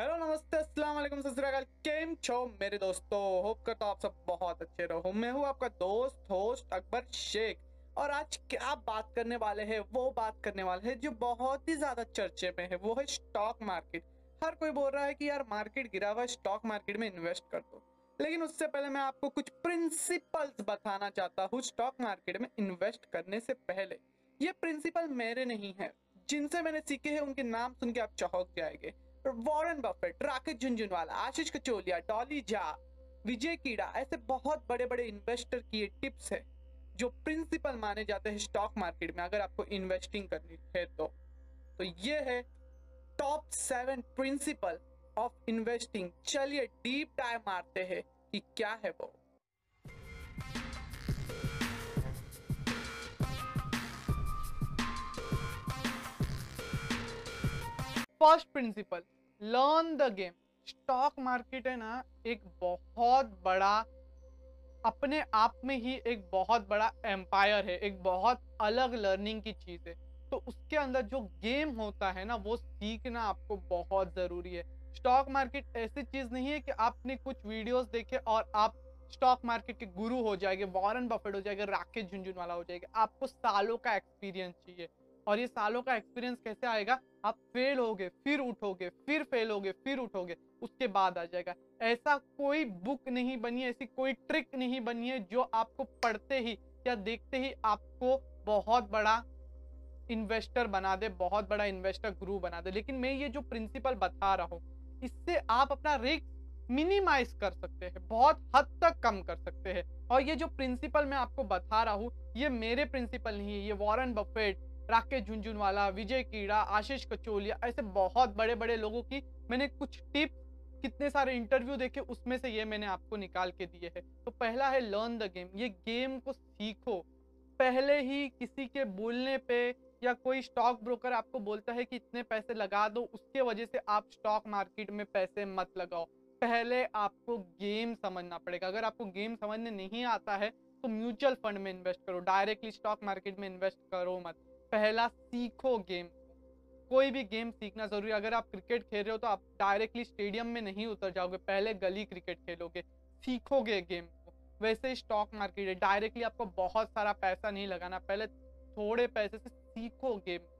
Hello, नमस्ते, अस्सलाम वालेकुम केम छो मेरे दोस्तों? होप करता हूँ आप सब बहुत अच्छे रहो। मैं हूँ आपका दोस्त, होस्ट अकबर शेख। और आज क्या बात करने वाले हैं? वो बात करने वाले हैं जो बहुत ही ज़्यादा चर्चे में है। वो है स्टॉक मार्केट हर कोई बोल रहा है कि यार मार्केट गिरा हुआ स्टॉक मार्केट में इन्वेस्ट कर दो। लेकिन उससे पहले मैं आपको कुछ प्रिंसिपल्स बताना चाहता हूँ स्टॉक मार्केट में इन्वेस्ट करने से पहले। ये प्रिंसिपल मेरे नहीं है। जिनसे मैंने सीखे हैं, उनके नाम सुन के आप चौंक जाएँगे। वॉरेन बफेट, राकेश झुंझुनवाला, आशीष कचोलिया, डॉली झा, विजय कीड़ा, ऐसे बहुत बड़े बड़े इन्वेस्टर की ये टिप्स है, जो प्रिंसिपल माने जाते हैं स्टॉक मार्केट में, अगर आपको इन्वेस्टिंग करनी है तो। तो ये है top seven principle of investing चलिए डीप टाइम मारते हैं कि क्या है वो। First principle learn the game stock market है ना, एक बहुत बड़ा, अपने आप में ही एक बहुत बड़ा एम्पायर है, एक बहुत अलग लर्निंग की चीज़ है। तो उसके अंदर जो गेम होता है ना, वो सीखना आपको बहुत ज़रूरी है। स्टॉक मार्केट ऐसी चीज़ नहीं है कि आपने कुछ वीडियोस देखे और आप स्टॉक मार्केट के गुरु हो जाएँगे वॉरेन बफेट हो जाएगा राकेश झुंझुनवाला हो जाएगा। आपको सालों का एक्सपीरियंस चाहिए। और ये सालों का एक्सपीरियंस कैसे आएगा? आप फेल होगे, फिर उठोगे, फिर फेल होगे, फिर उठोगे, उसके बाद आ जाएगा। ऐसा कोई बुक नहीं बनी है ऐसी कोई ट्रिक नहीं बनी है जो आपको पढ़ते ही या देखते ही आपको बहुत बड़ा इन्वेस्टर बना दे, बहुत बड़ा इन्वेस्टर ग्रू बना दे। लेकिन मैं ये जो प्रिंसिपल बता रहा हूँ, इससे आप अपना रिस्क मिनिमाइज कर सकते हैं, बहुत हद तक कम कर सकते हैं। और ये जो प्रिंसिपल मैं आपको बता रहा हूँ, ये मेरे प्रिंसिपल नहीं है, ये वॉरेन बफेट राकेश झुंझुनवाला, विजय कीड़ा, आशीष कचोलिया, ऐसे बहुत बड़े बड़े लोगों की मैंने कुछ टिप्स कितने सारे इंटरव्यू देखे, उसमें से ये मैंने आपको निकाल के दिए हैं। तो पहला है लर्न द गेम ये गेम को सीखो। पहले ही किसी के बोलने पे या कोई स्टॉक ब्रोकर आपको बोलता है कि इतने पैसे लगा दो, उसके वजह से आप स्टॉक मार्केट में पैसे मत लगाओ। पहले आपको गेम समझना पड़ेगा। अगर आपको गेम समझने नहीं आता है तो म्यूचुअल फंड में इन्वेस्ट करो। डायरेक्टली स्टॉक मार्केट में इन्वेस्ट करो मत। पहला सीखो गेम कोई भी गेम सीखना ज़रूरी अगर आप क्रिकेट खेल रहे हो तो आप डायरेक्टली स्टेडियम में नहीं उतर जाओगे। पहले गली क्रिकेट खेलोगे। सीखोगे गेम को। वैसे ही स्टॉक मार्केट है। डायरेक्टली आपको बहुत सारा पैसा नहीं लगाना। पहले थोड़े पैसे से सीखो गेम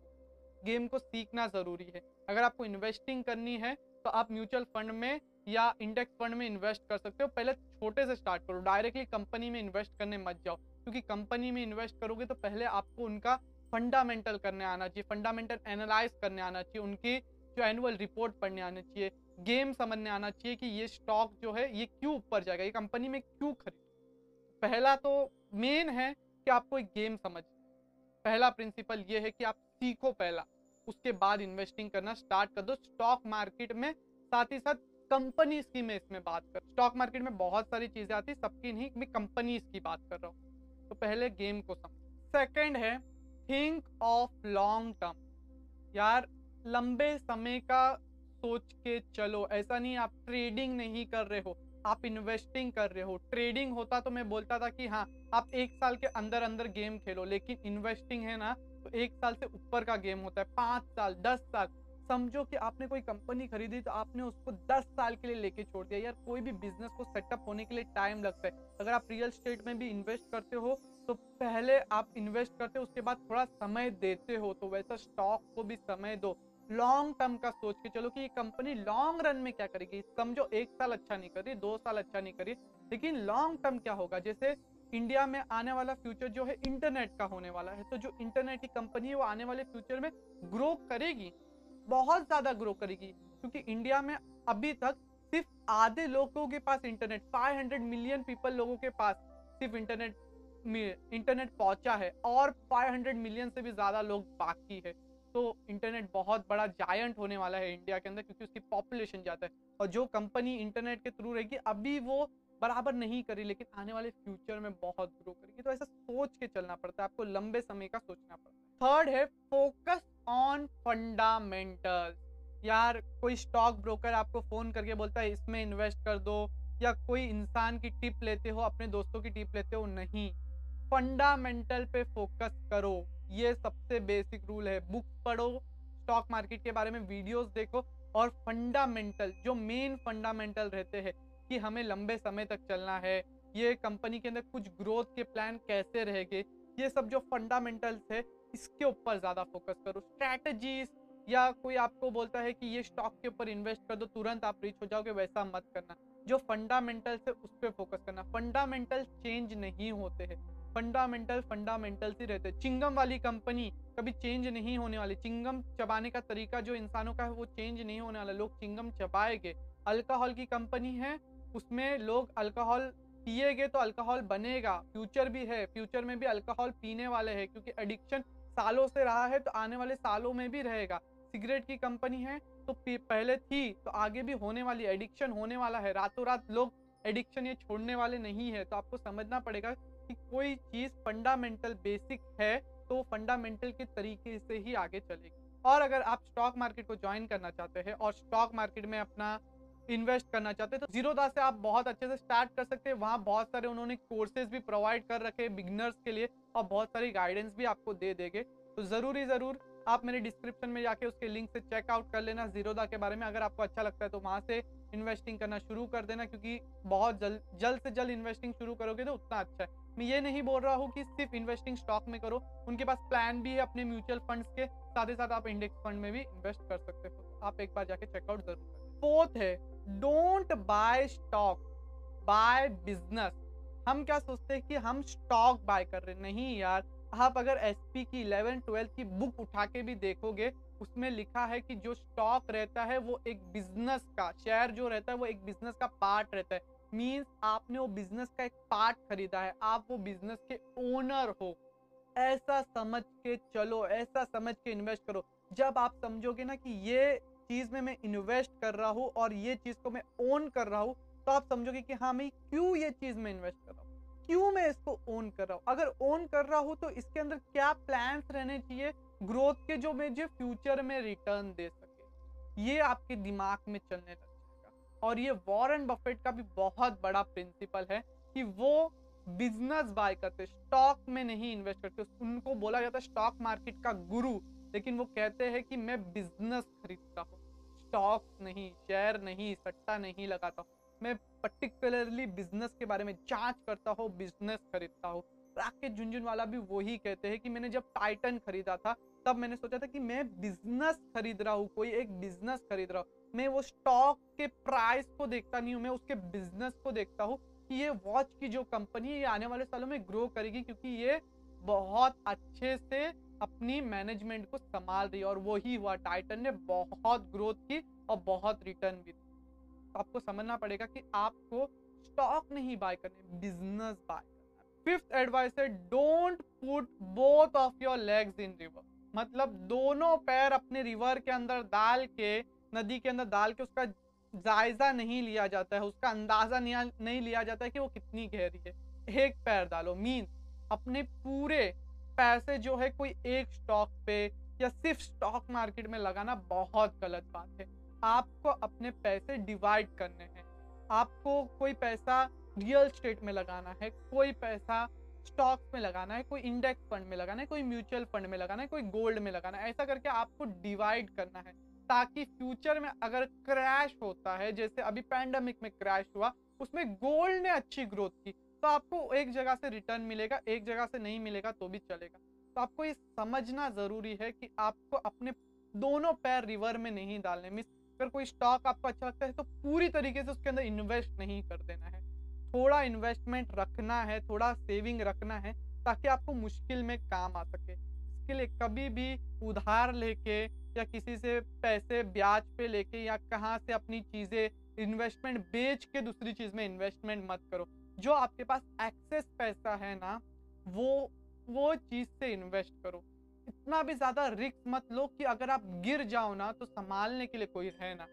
गेम को सीखना ज़रूरी है। अगर आपको इन्वेस्टिंग करनी है तो आप म्यूचुअल फंड में या इंडेक्स फंड में इन्वेस्ट कर सकते हो। पहले छोटे से स्टार्ट करो। डायरेक्टली कंपनी में इन्वेस्ट करने मत जाओ। क्योंकि कंपनी में इन्वेस्ट करोगे तो पहले आपको उनका फंडामेंटल करने आना चाहिए फंडामेंटल एनालाइज करने आना चाहिए, उनकी जो एनुअल रिपोर्ट पढ़ने आना चाहिए गेम समझने आना चाहिए कि ये स्टॉक जो है, ये क्यों ऊपर जाएगा, ये कंपनी में क्यों खरीद? पहला तो मेन है कि आपको एक गेम समझ, पहला प्रिंसिपल ये है कि आप सीखो पहला, उसके बाद इन्वेस्टिंग करना स्टार्ट कर दो स्टॉक मार्केट में साथ ही साथ कंपनीज़ की मैं इसमें बात कर स्टॉक मार्केट में बहुत सारी चीज़ें आती सबकी नहीं, मैं कंपनीज़ की बात कर रहा हूँ तो पहले गेम को समझ। सेकेंड है थिंक ऑफ़ लॉन्ग टर्म यार, लंबे समय का सोच के चलो, ऐसा नहीं आप ट्रेडिंग नहीं कर रहे हो, आप इन्वेस्टिंग कर रहे हो। ट्रेडिंग होता तो मैं बोलता था कि हाँ आप एक साल के अंदर अंदर गेम खेलो, लेकिन इन्वेस्टिंग है ना तो एक साल से ऊपर का गेम होता है। पाँच साल, दस साल, समझो कि आपने कोई कंपनी खरीदी तो आपने उसको दस साल के लिए लेके छोड़ दिया। यार, कोई भी बिज़नेस को सेटअप होने के लिए टाइम लगता है। अगर आप रियल स्टेट में भी इन्वेस्ट करते हो तो पहले आप इन्वेस्ट करते हो, उसके बाद थोड़ा समय देते हो तो वैसा स्टॉक को भी समय दो। लॉन्ग टर्म का सोच के चलो कि ये कंपनी लॉन्ग रन में क्या करेगी? समझो एक साल अच्छा नहीं करी दो साल अच्छा नहीं करी लेकिन लॉन्ग टर्म क्या होगा? जैसे इंडिया में आने वाला फ्यूचर जो है इंटरनेट का होने वाला है तो जो इंटरनेट की कंपनी है, वो आने वाले फ्यूचर में ग्रो करेगी। बहुत ज़्यादा ग्रो करेगी, क्योंकि इंडिया में अभी तक सिर्फ़ आधे लोगों के पास इंटरनेट 500 मिलियन पीपल लोगों के पास सिर्फ़ इंटरनेट इंटरनेट पहुँचा है और 500 मिलियन से भी ज़्यादा लोग बाकी है। तो इंटरनेट बहुत बड़ा जायंट होने वाला है इंडिया के अंदर क्योंकि उसकी पॉपुलेशन ज़्यादा है। और जो कंपनी इंटरनेट के थ्रू रहेगी, अभी वो बराबर नहीं करी, लेकिन आने वाले फ्यूचर में बहुत ग्रो करेगी। तो ऐसा सोच के चलना पड़ता है, आपको लंबे समय का सोचना पड़ता है। थर्ड है फोकस ऑन फंडामेंटल यार, कोई स्टॉक ब्रोकर आपको फ़ोन करके बोलता है, इसमें इन्वेस्ट कर दो, या कोई इंसान की टिप लेते हो, अपने दोस्तों की टिप लेते हो, नहीं। फंडामेंटल पे फोकस करो। ये सबसे बेसिक रूल है। बुक पढ़ो, स्टॉक मार्केट के बारे में वीडियोस देखो और फंडामेंटल, जो मेन फंडामेंटल रहते हैं, कि हमें लंबे समय तक चलना है, ये कंपनी के अंदर कुछ ग्रोथ के प्लान कैसे रहेंगे, ये सब जो फंडामेंटल्स है, इसके ऊपर ज़्यादा फोकस करो। स्ट्रैटेजीज, या कोई आपको बोलता है कि ये स्टॉक के ऊपर इन्वेस्ट कर दो, तुरंत आप रीच हो जाओगे, वैसा मत करना। जो फंडामेंटल्स है, उस पर फोकस करना। फंडामेंटल चेंज नहीं होते हैं। फंडामेंटल फंडामेंटल ही रहते हैं। चिंगम वाली कंपनी कभी चेंज नहीं होने वाली। चिंगम चबाने का तरीका जो इंसानों का है, वो चेंज नहीं होने वाला। लोग चिंगम चबाएँगे। अल्कोहल की कंपनी है, उसमें लोग अल्कोहल पिएगे तो अल्कोहल बनेगा। फ्यूचर भी है। फ्यूचर में भी अल्कोहल पीने वाले हैं, क्योंकि एडिक्शन सालों से रहा है तो आने वाले सालों में भी रहेगा। सिगरेट की कंपनी है तो पहले थी तो आगे भी होने वाली एडिक्शन होने वाला है। रातों रात लोग एडिक्शन ये छोड़ने वाले नहीं है तो आपको समझना पड़ेगा कि कोई चीज़ फंडामेंटल बेसिक है तो फंडामेंटल के तरीके से ही आगे चलेगी। और अगर आप स्टॉक मार्केट को ज्वाइन करना चाहते हैं और स्टॉक मार्केट में अपना इन्वेस्ट करना चाहते हैं तो जीरोदा से आप बहुत अच्छे से स्टार्ट कर सकते हैं। वहाँ बहुत सारे उन्होंने कोर्सेज भी प्रोवाइड कर रखे हैं बिगनर्स के लिए और बहुत सारी गाइडेंस भी आपको दे देंगे। तो ज़रूरी, ज़रूर आप मेरे डिस्क्रिप्शन में जाके उसके लिंक से चेकआउट कर लेना जीरोदा के बारे में। अगर आपको अच्छा लगता है तो वहाँ से इन्वेस्टिंग करना शुरू कर देना, क्योंकि बहुत जल्द जल्द से जल्द इन्वेस्टिंग शुरू करोगे तो उतना अच्छा है। मैं ये नहीं बोल रहा हूँ कि सिर्फ़ इन्वेस्टिंग स्टॉक में करो। उनके पास प्लान भी है अपने म्यूचुअल फंड्स के। साथ ही साथ आप इंडेक्स फंड में भी इन्वेस्ट कर सकते हो। आप एक बार जाके चेकआउट ज़रूर करें। फोर्थ है don't buy stock buy business हम क्या सोचते हैं कि हम स्टॉक बाय कर रहे नहीं यार, आप अगर एसपी की इलेवन ट्वेल्थ की बुक उठा के भी देखोगे, उसमें लिखा है कि जो स्टॉक रहता है वो एक बिज़नेस का शेयर जो रहता है वो एक बिज़नेस का पार्ट रहता है। मीन्स आपने वो बिज़नेस का एक पार्ट खरीदा है। आप वो बिज़नेस के ओनर हो। ऐसा समझ के चलो, ऐसा समझ के इन्वेस्ट करो। जब आप समझोगे ना कि ये चीज़ में मैं इन्वेस्ट कर रहा हूँ और ये चीज़ को मैं ओन कर रहा हूँ तो आप समझोगे कि हाँ मैं क्यों ये चीज़ में इन्वेस्ट कर रहा हूँ? क्यों मैं इसको ओन कर रहा हूँ? अगर ओन कर रहा हूँ तो इसके अंदर क्या प्लान्स रहने चाहिए? ग्रोथ के जो मुझे फ्यूचर में रिटर्न दे सके। ये आपके दिमाग में चलने लग। और ये वॉरेन बफेट का भी बहुत बड़ा प्रिंसिपल है कि वो बिज़नेस बाय करते स्टॉक में नहीं इन्वेस्ट करते। उनको बोला जाता है स्टॉक मार्केट का गुरु, लेकिन वो कहते हैं कि मैं बिज़नेस खरीदता हूँ। स्टॉक नहीं शेयर नहीं, सट्टा नहीं लगाता हूँ। मैं पर्टिकुलरली बिज़नेस के बारे में जाँच करता हूँ बिज़नेस खरीदता हूँ। राकेश झुंझुनवाला भी वही कहते हैं कि मैंने जब टाइटन खरीदा था तब मैंने सोचा था कि मैं बिज़नेस खरीद रहा हूँ, कोई एक बिज़नेस खरीद रहा हूँ। मैं वो स्टॉक के प्राइस को देखता नहीं हूँ, मैं उसके बिज़नेस को देखता हूँ कि ये वॉच की जो कंपनी है, ये आने वाले सालों में ग्रो करेगी क्योंकि ये बहुत अच्छे से अपनी मैनेजमेंट को संभाल रही है और वही हुआ टाइटन ने बहुत ग्रोथ की और बहुत रिटर्न भी तो आपको समझना पड़ेगा कि आपको स्टॉक नहीं बाय करने बिज़नेस बाय करना फिफ्थ एडवाइस है don't put both of your legs in river मतलब दोनों पैर अपने रिवर के अंदर डाल के, नदी के अंदर डाल के उसका जायजा नहीं लिया जाता है, उसका अंदाज़ा नहीं लिया जाता है कि वो कितनी गहरी है। एक पैर डालो, मीन अपने पूरे पैसे जो है कोई एक स्टॉक पे या सिर्फ़ स्टॉक मार्केट में लगाना बहुत गलत बात है। आपको अपने पैसे डिवाइड करने हैं। आपको कोई पैसा रियल स्टेट में लगाना है, कोई पैसा स्टॉक्स में लगाना है, कोई इंडेक्स फंड में लगाना है, कोई म्यूचुअल फंड में लगाना है, कोई गोल्ड में लगाना है, ऐसा करके आपको डिवाइड करना है, ताकि फ्यूचर में अगर क्रैश होता है, जैसे अभी पैंडमिक में क्रैश हुआ, उसमें गोल्ड ने अच्छी ग्रोथ की तो आपको एक जगह से रिटर्न मिलेगा, एक जगह से नहीं मिलेगा तो भी चलेगा। तो आपको ये समझना ज़रूरी है कि आपको अपने दोनों पैर रिवर में नहीं डालने मीन अगर कोई स्टॉक आपको अच्छा लगता है तो पूरी तरीके से उसके अंदर इन्वेस्ट नहीं कर देना है। थोड़ा इन्वेस्टमेंट रखना है, थोड़ा सेविंग रखना है, ताकि आपको मुश्किल में काम आ सके। इसके लिए कभी भी उधार लेके या किसी से पैसे ब्याज पे लेके या कहाँ से अपनी चीज़ें इन्वेस्टमेंट बेच के दूसरी चीज़ में इन्वेस्टमेंट मत करो। जो आपके पास एक्सेस पैसा है ना, वो वो चीज़ से इन्वेस्ट करो। इतना भी ज़्यादा रिक्स मत लो कि अगर आप गिर जाओ ना तो संभालने के लिए कोई है ना।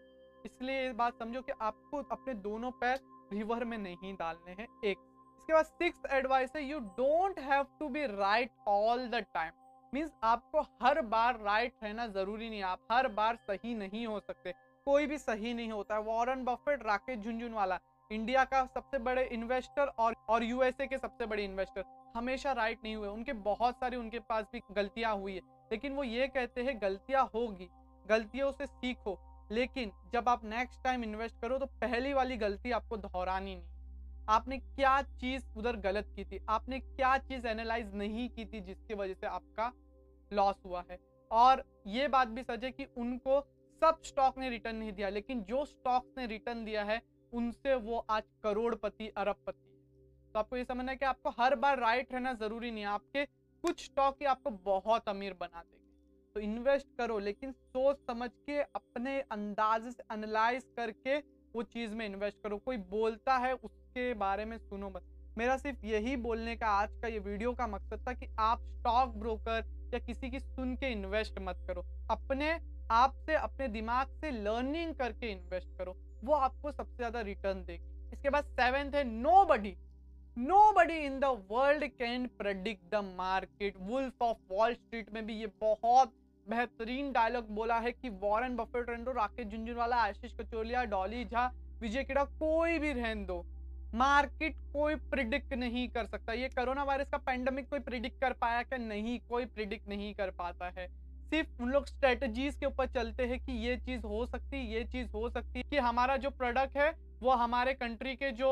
इसलिए ये बात समझो कि आपको अपने दोनों पैर रिवर में नहीं डालने हैं, एक। इसके बाद सिक्स एडवाइस है you don't have to be right all the time means आपको हर बार राइट right रहना ज़रूरी नहीं आप हर बार सही नहीं हो सकते। कोई भी सही नहीं होता। है Warren Buffett Rakesh Jhunjhunwala, India का सबसे बड़े इन्वेस्टर और और यूएसए के सबसे बड़े इन्वेस्टर हमेशा राइट नहीं हुए। उनके बहुत सारी, उनके पास भी गलतियाँ हुई है। लेकिन वो ये कहते हैं, गलतियाँ होगी। गलतियों से सीखो। लेकिन जब आप नेक्स्ट टाइम इन्वेस्ट करो तो पहली वाली गलती आपको दोहरानी नहीं। आपने क्या चीज़ उधर गलत की थी? आपने क्या चीज़ एनालाइज नहीं की थी जिसकी वजह से आपका लॉस हुआ है? और ये बात भी सच है कि उनको सब स्टॉक ने रिटर्न नहीं दिया, लेकिन जो स्टॉक्स ने रिटर्न दिया है, उनसे वो आज करोड़पति, अरबपति तो आपको ये समझना है कि आपको हर बार राइट रहना ज़रूरी नहीं है। आपके कुछ स्टॉक ही आपको बहुत अमीर बना देंगे। तो इन्वेस्ट करो, लेकिन सोच समझ के, अपने अंदाज से एनालाइज करके वो चीज़ में इन्वेस्ट करो। कोई बोलता है, उसके बारे में सुनो मत। मेरा सिर्फ़ यही बोलने का, आज का ये वीडियो का मकसद था कि आप स्टॉक ब्रोकर या किसी की सुन के इन्वेस्ट मत करो। अपने आप से, अपने दिमाग से लर्निंग करके इन्वेस्ट करो। वो आपको सबसे ज़्यादा रिटर्न देगी। इसके बाद सेवेंथ है nobody nobody in the world can predict the market wolf of wall street में भी ये बहुत बेहतरीन डायलॉग बोला है कि वॉरेन बफेट रेंडो राकेश झुंझुनवाला आशीष कचोलिया, डॉली झा, विजय किड़ा कोई भी रहन दो। मार्केट कोई प्रिडिक्ट नहीं कर सकता। ये कोरोना वायरस का पेंडेमिक कोई प्रिडिक्ट कर पाया क्या? नहीं, कोई प्रिडिक्ट नहीं कर पाता है। सिर्फ़ उन लोग स्ट्रेटजीज के ऊपर चलते हैं कि ये चीज़ हो सकती, ये चीज़ हो सकती कि हमारा जो प्रोडक्ट है, वो हमारे कंट्री के जो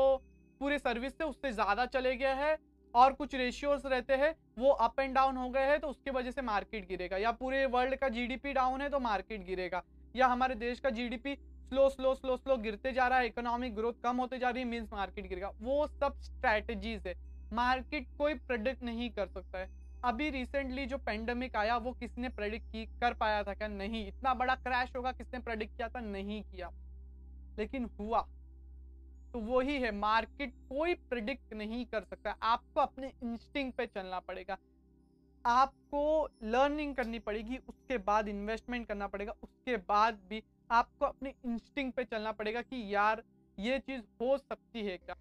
पूरे सर्विस से उससे ज़्यादा चले गया है। और कुछ रेशियोज रहते हैं, वो अप एंड डाउन हो गए हैं तो उसकी वजह से मार्केट गिरेगा। या पूरे वर्ल्ड का जीडीपी डाउन है तो मार्केट गिरेगा। या हमारे देश का GDP slow slow slow slow गिरते जा रहा है इकोनॉमिक ग्रोथ कम होते जा रही है मीन्स मार्केट गिरेगा। वो सब स्ट्रैटेजीज है। मार्केट कोई प्रोडिक्ट नहीं कर सकता है। अभी रिसेंटली जो पेंडेमिक आया, वो किसने प्रेडिक्ट की, कर पाया था क्या? नहीं। इतना बड़ा क्रैश होगा, किसने प्रेडिक्ट किया था? नहीं किया। लेकिन हुआ। तो वही है, मार्केट कोई प्रिडिक्ट नहीं कर सकता। आपको अपने इंस्टिंग पे चलना पड़ेगा। आपको लर्निंग करनी पड़ेगी, उसके बाद इन्वेस्टमेंट करना पड़ेगा, उसके बाद भी आपको अपने इंस्टिंग पे चलना पड़ेगा कि यार, ये चीज़ हो सकती है क्या?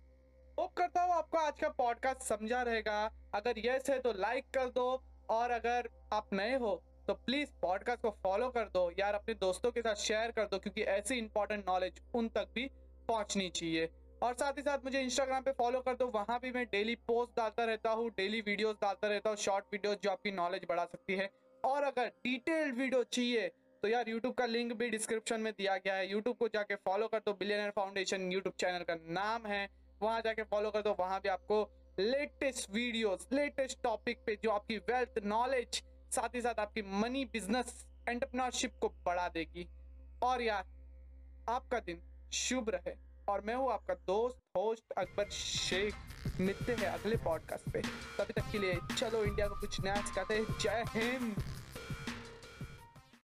होप करता हूँ आपको आज का पॉडकास्ट समझा रहेगा। अगर यस है तो लाइक कर दो और अगर आप नए हो तो प्लीज़ पॉडकास्ट को फॉलो कर दो। यार, अपने दोस्तों के साथ शेयर कर दो, क्योंकि ऐसी इंपॉर्टेंट नॉलेज उन तक भी पहुंचनी चाहिए। और साथ ही साथ मुझे इंस्टाग्राम पे फॉलो कर दो। वहाँ भी मैं डेली पोस्ट डालता रहता हूँ डेली वीडियोस डालता रहता हूँ शॉर्ट वीडियोस जो आपकी नॉलेज बढ़ा सकती है। और अगर डिटेल्ड वीडियो चाहिए तो यार यूट्यूब का लिंक भी डिस्क्रिप्शन में दिया गया है। यूट्यूब को जाके फॉलो कर दो बिलियनर फाउंडेशन यूट्यूब चैनल का नाम है। वहाँ जाके फॉलो कर दो, वहाँ भी आपको लेटेस्ट वीडियोस लेटेस्ट टॉपिक पे जो आपकी वेल्थ नॉलेज साथ ही साथ आपकी मनी बिज़नेस एंटरप्रेन्योरशिप को बढ़ा देगी। और यार, आपका दिन शुभ रहे। और मैं हूँ आपका दोस्त होस्ट अकबर शेख। मिलते हैं अगले पॉडकास्ट पे। तभी तक के लिए चलो इंडिया को कुछ नया सिखाते हैं। जय हिंद!